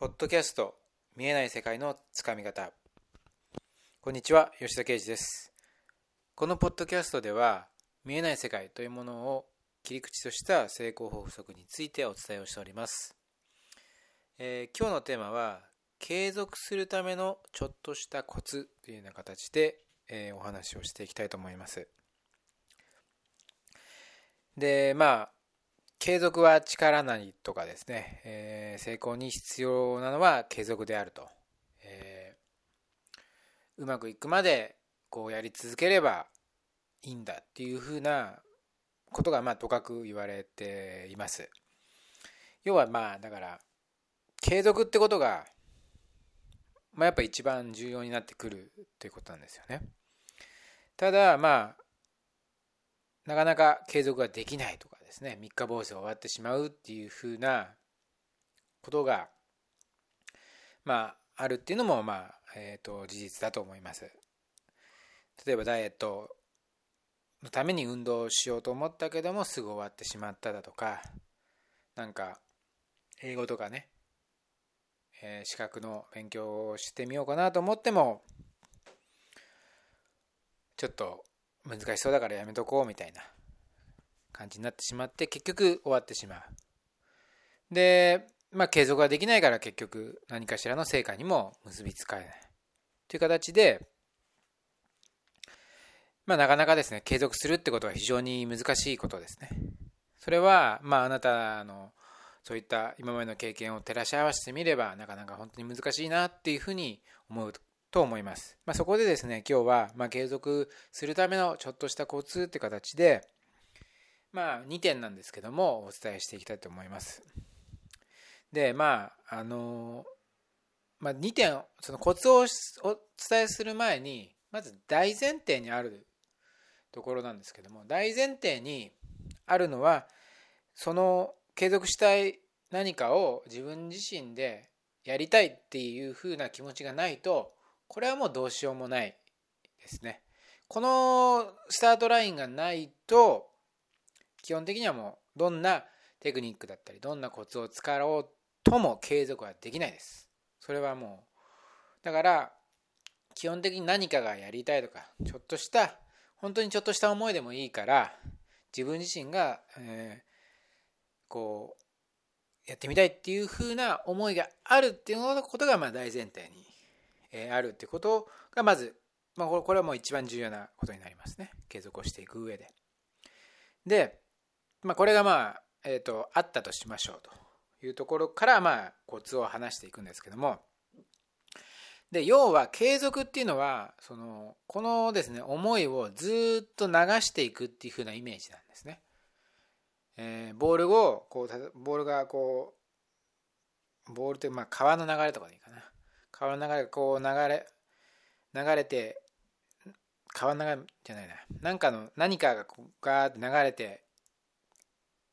ポッドキャスト見えない世界のつかみ方。こんにちは吉田啓二です。このポッドキャストでは見えない世界というものを切り口とした成功法則についてお伝えをしております、えー、今日のテーマは継続するためのちょっとしたコツというような形で、えー、お話をしていきたいと思います。でまあ継続は力なりとかですね、えー、成功に必要なのは継続であると、えー、うまくいくまでこうやり続ければいいんだっていうふうなことがまあとかく言われています。要はまあだから継続ってことが、まあ、やっぱ一番重要になってくるということなんですよね。ただまあなかなか継続ができないとかですね三日坊主が終わってしまうっていうふうなことがまああるっていうのもまあ、えーと、事実だと思います。例えばダイエットのために運動しようと思ったけどもすぐ終わってしまっただとかなんか英語とかね、えー、資格の勉強をしてみようかなと思ってもちょっと難しそうだからやめとこうみたいな感じになってしまって結局終わってしまう。でまあ継続ができないから結局何かしらの成果にも結びつかえない。という形でまあなかなかですね継続するってことは非常に難しいことですね。それはまああなたのそういった今までの経験を照らし合わせてみればなかなか本当に難しいなっていうふうに思うと思います。まあ、そこでですね、今日はま継続するためのちょっとしたコツって形で、まあ、2点なんですけども、お伝えしていきたいと思います。で、まあ、あの、まあ、2点、そのコツをお伝えする前に、まず大前提にあるところなんですけども、大前提にあるのは、その継続したい何かを自分自身でやりたいっていう風な気持ちがないと、これはもうどうしようもないですね。このスタートラインがないと、基本的にはもうどんなテクニックだったりどんなコツを使おうとも継続はできないですそれはもうだから基本的に何かがやりたいとかちょっとした本当にちょっとした思いでもいいから自分自身が、えー、こうやってみたいっていう風な思いがあるっていうことがまあ大前提に、えあるってことがまず、まあ、これはもう一番重要なことになりますね継続をしていく上で。でまあ、これがまあ、えっ、ー、と、あったとしましょうというところから、まあ、コツを話していくんですけども、で、要は継続っていうのは、その、このですね、思いをずっと流していくっていう風なイメージなんですね。えー、ボールを、こう、ボールがこう、ボールって、まあ、川の流れとかでいいかな。川の流れがこう流れ、流れて、川の流れじゃないな。なんかの、何かがこうガーって流れて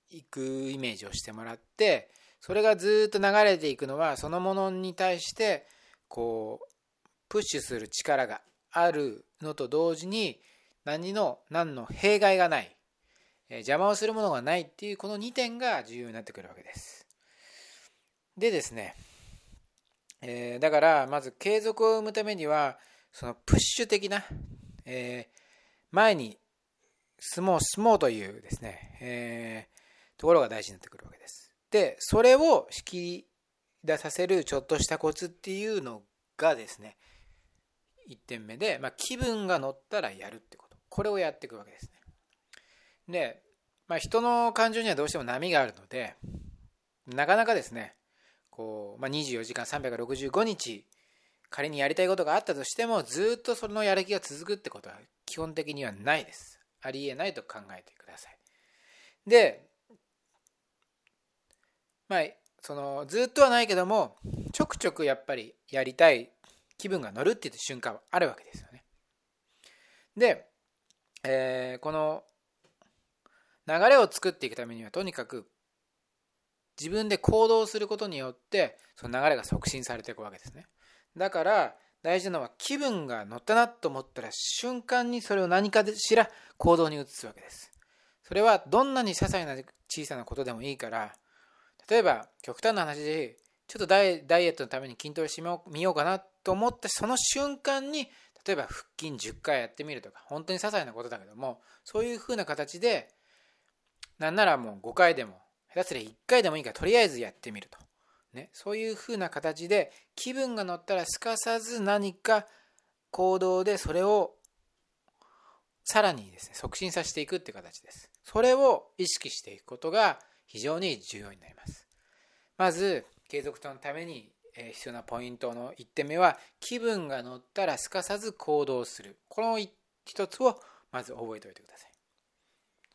いくイメージをしてもらってそれがずっと流れていくのはそのものに対してこうプッシュする力があるのと同時に何の何の弊害がない、え邪魔をするものがないっていうこの2点が重要になってくるわけです。でですね、えー、だからまず継続を生むためにはそのプッシュ的な、えー、前に進もう進もうというですね、えところが大事になってくるわけです。で、それを引き出させるちょっとしたコツっていうのがですね、1点目で、まあ、気分が乗ったらやるってこと。これをやっていくわけですね。で、まあ、人の感情にはどうしても波があるので、なかなかですね、こう、まあ、24時間365日、仮にやりたいことがあったとしても、ずっとそのやる気が続くってことは基本的にはないです。ありえないと考えてください。で、まあ、そのずっとはないけどもちょくちょくやっぱりやりたい気分が乗るっていう瞬間はあるわけですよね。で、えー、この流れを作っていくためにはとにかく自分で行動することによってその流れが促進されていくわけですね。だから大事なのは気分が乗ったなと思ったら瞬間にそれを何かしら行動に移すわけです。それはどんなに些細な小さなことでもいいから例えば極端な話でちょっとダイエットのために筋トレしてみようかなと思ってその瞬間に例えば腹筋10回やってみるとか本当に些細なことだけどもそういう風な形でなんならもう5回でも下手すりゃ1回でもいいからとりあえずやってみると、ね、そういう風な形で気分が乗ったらすかさず何か行動でそれをさらにですね促進させていくって形です。それを意識していくことが非常に重要になります。まず継続とのために必要なポイントの1点目は気分が乗ったらすかさず行動する。この一つをまず覚えておいてください。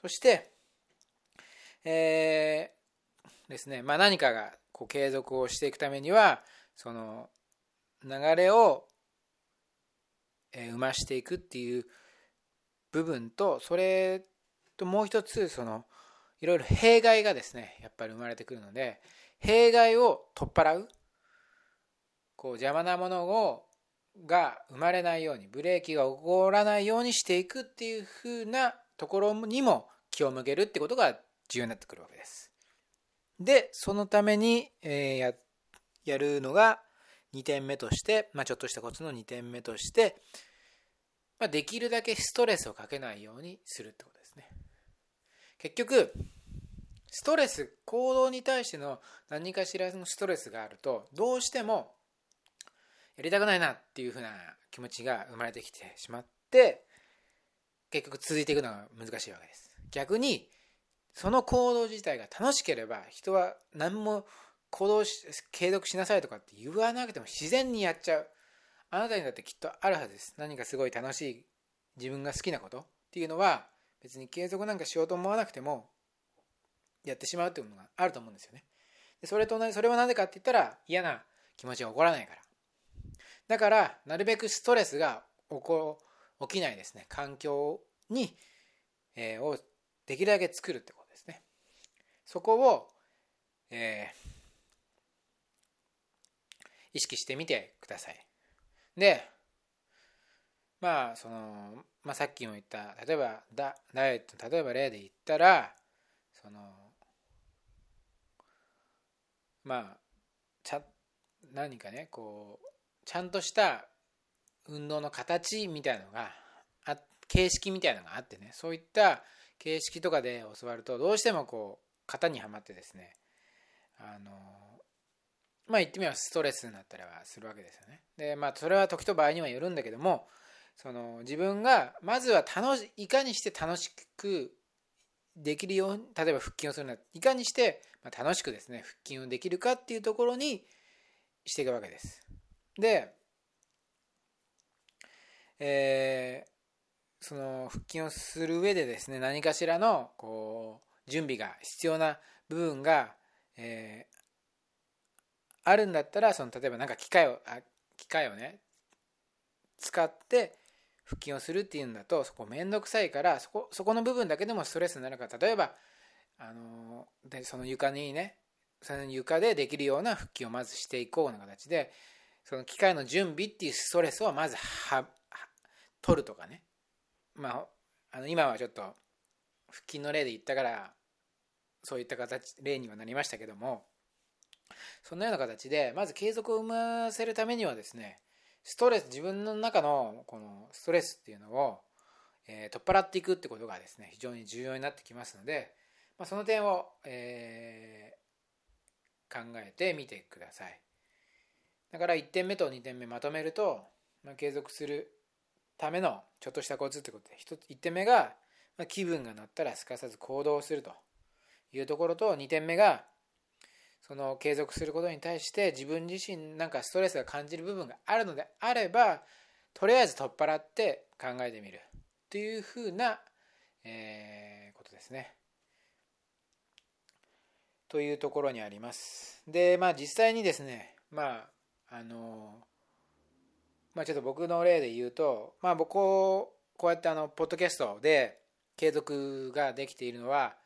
そしてえー、ですね。まあ何かがこう継続をしていくためにはその流れを生ましていくっていう部分とそれともう一つそのいろいろ弊害がですねやっぱり生まれてくるので弊害を取っ払うこう邪魔なものをが生まれないようにブレーキが起こらないようにしていくっていうふうなところにも気を向けるってことが重要になってくるわけです。でそのために、え、ややるのが2点目として、まあ、ちょっとしたコツの2点目として、まあ、できるだけストレスをかけないようにするってことですね。結局ストレス行動に対しての何かしらのストレスがあるとどうしてもやりたくないなっていうふうな気持ちが生まれてきてしまって結局続いていくのが難しいわけです逆にその行動自体が楽しければ人は何も行動し継続しなさいとかって言わなくても自然にやっちゃうあなたにだってきっとあるはずです何かすごい楽しい自分が好きなことっていうのは別に継続なんかしようと思わなくてもやってしまうっていうのがあると思うんですよね。でそれと同じそれは何でかって言ったら嫌な気持ちが起こらないから。だからなるべくストレスが起こ起きないですね環境に、えー、をできるだけ作るってこと。そこを、えー、意識してみてください。でまあその、まあ、さっきも言った例えばダダイエット例えば例で言ったらそのまあちゃ何かねこうちゃんとした運動の形みたいのがあ形式みたいなのがあってねそういった形式とかで教わるとどうしてもこう型にはまってですねあのまあ言ってみればストレスになったりはするわけですよね。でまあそれは時と場合にはよるんだけどもその自分がまずは楽しいかにして楽しくできるように例えば腹筋をするのはいかにして楽しくですね腹筋をできるかっていうところにしていくわけです。で、えー、その腹筋をする上でですね何かしらのこう準備が必要な部分が、えー、あるんだったらその例えば何か機械をあ機械をね使って腹筋をするっていうんだとそこ面倒くさいからそこそこの部分だけでもストレスになるから例えばあのでその床にねその床でできるような腹筋をまずしていこうな形でその機械の準備っていうストレスをまずは取るとかね。まああの今はちょっと腹筋の例で言ったからそういった形例にはなりましたけどもそんなような形でまず継続を生ませるためにはですねストレス自分の中のこのストレスっていうのを、えー、取っ払っていくってことがですね非常に重要になってきますので、まあ、その点を、えー、考えてみてください。だから1点目と2点目まとめると、まあ、継続するためのちょっとしたコツってことで 1, 1点目が、まあ、気分が乗ったらすかさず行動すると。いうところと2点目がその継続することに対して自分自身なんかストレスが感じる部分があるのであればとりあえず取っ払って考えてみるというふうな、えー、ことですね。というところにあります。でまあ実際にですねまああのまあちょっと僕の例で言うとまあ僕こうやってあのポッドキャストで継続ができているのは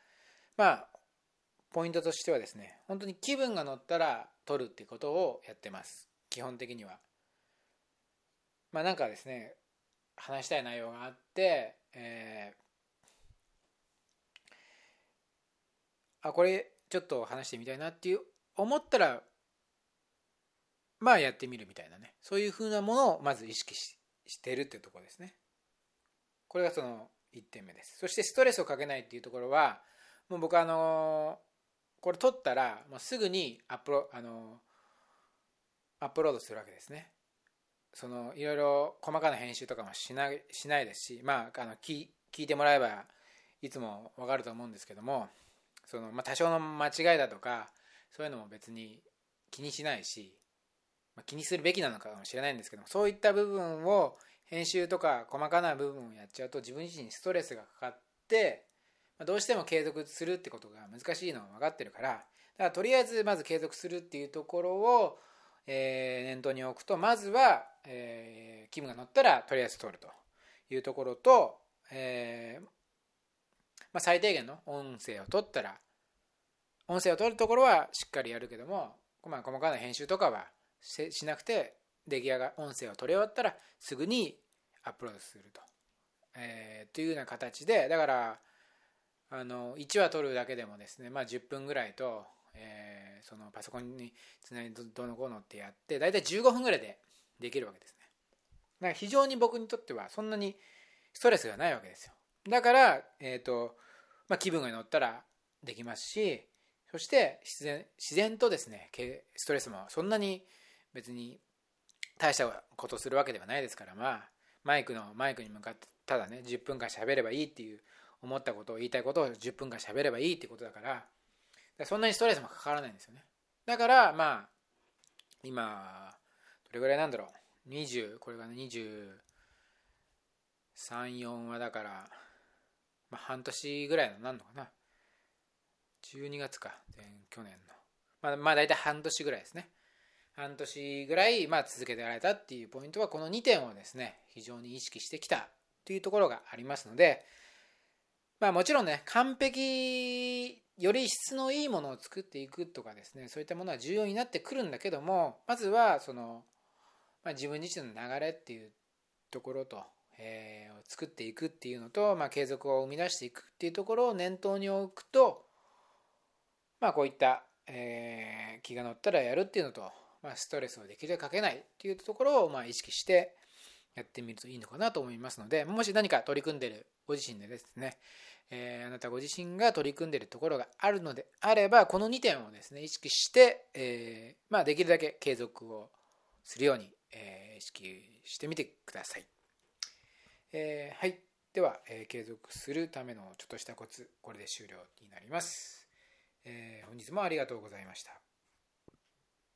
まあポイントとしてはですね本当に気分が乗ったら撮るってことをやってます。基本的には。まあなんかですね話したい内容があって、えー、あこれちょっと話してみたいなっていう思ったらまあやってみるみたいなね。そういうふうなものをまず意識ししてるっていうところですね。これがその1点目です。そしてストレスをかけないっていうところはもう僕あのこれ撮ったらもうすぐにアップロあのアップロードするわけですね。そのいろいろ細かな編集とかもしないしないですしまああの聞聞いてもらえばいつも分かると思うんですけどもその、まあ、多少の間違いだとかそういうのも別に気にしないし、まあ、気にするべきなのかもしれないんですけどもそういった部分を編集とか細かな部分をやっちゃうと自分自身にストレスがかかって、ま、どうしても継続するってことが難しいのは分かってるから。だからとりあえずまず継続するっていうところを、え、念頭に置くとまずは、えー、気分が乗ったらとりあえず撮るというところと、えーまあ、最低限の音声を取ったら音声を取るところはしっかりやるけども、まあ、細かな編集とかはしなくて出来上が音声を取り終わったらすぐにアップロードすると、えー、というような形でだからあの1話取るだけでもですね、まあ、10分ぐらいと、えー、そのパソコンにつないでどのこうのってやって大体15分ぐらいでできるわけですね。だから非常に僕にとってはそんなにストレスがないわけですよ。だから、えーとまあ、気分が乗ったらできますしそして自然自然とですねストレスもそんなに別に大したことするわけではないですからまあマイクのマイクに向かってただね10分間喋ればいいっていう思ったことを言いたいことを10分間喋ればいいってことだからそんなにストレスもかからないんですよね。だからまあ今どれぐらいなんだろう。20これがね234話だから、まあ、半年ぐらいのなんのかな。12月か。前去年の。まあまあ大体半年ぐらいですね。半年ぐらい、まあ、続けてられたっていうポイントはこの2点をですね非常に意識してきたというところがありますので、まあ、もちろんね完璧より質のいいものを作っていくとかですねそういったものは重要になってくるんだけどもまずはその、まあ、自分自身の流れっていうところと、えー、作っていくっていうのと、まあ、継続を生み出していくっていうところを念頭に置くと、まあ、こういった、えー、気が乗ったらやるっていうのとまあ、ストレスをできるだけかけないっていうところをまあ意識してやってみるといいのかなと思いますのでもし何か取り組んでるご自身でですね、えー、あなたご自身が取り組んでるところがあるのであればこの2点をですね意識して、えー、まあ、できるだけ継続をするように、えー、意識してみてください。えはい。では、え継続するためのちょっとしたコツ、これで終了になります。え本日もありがとうございました。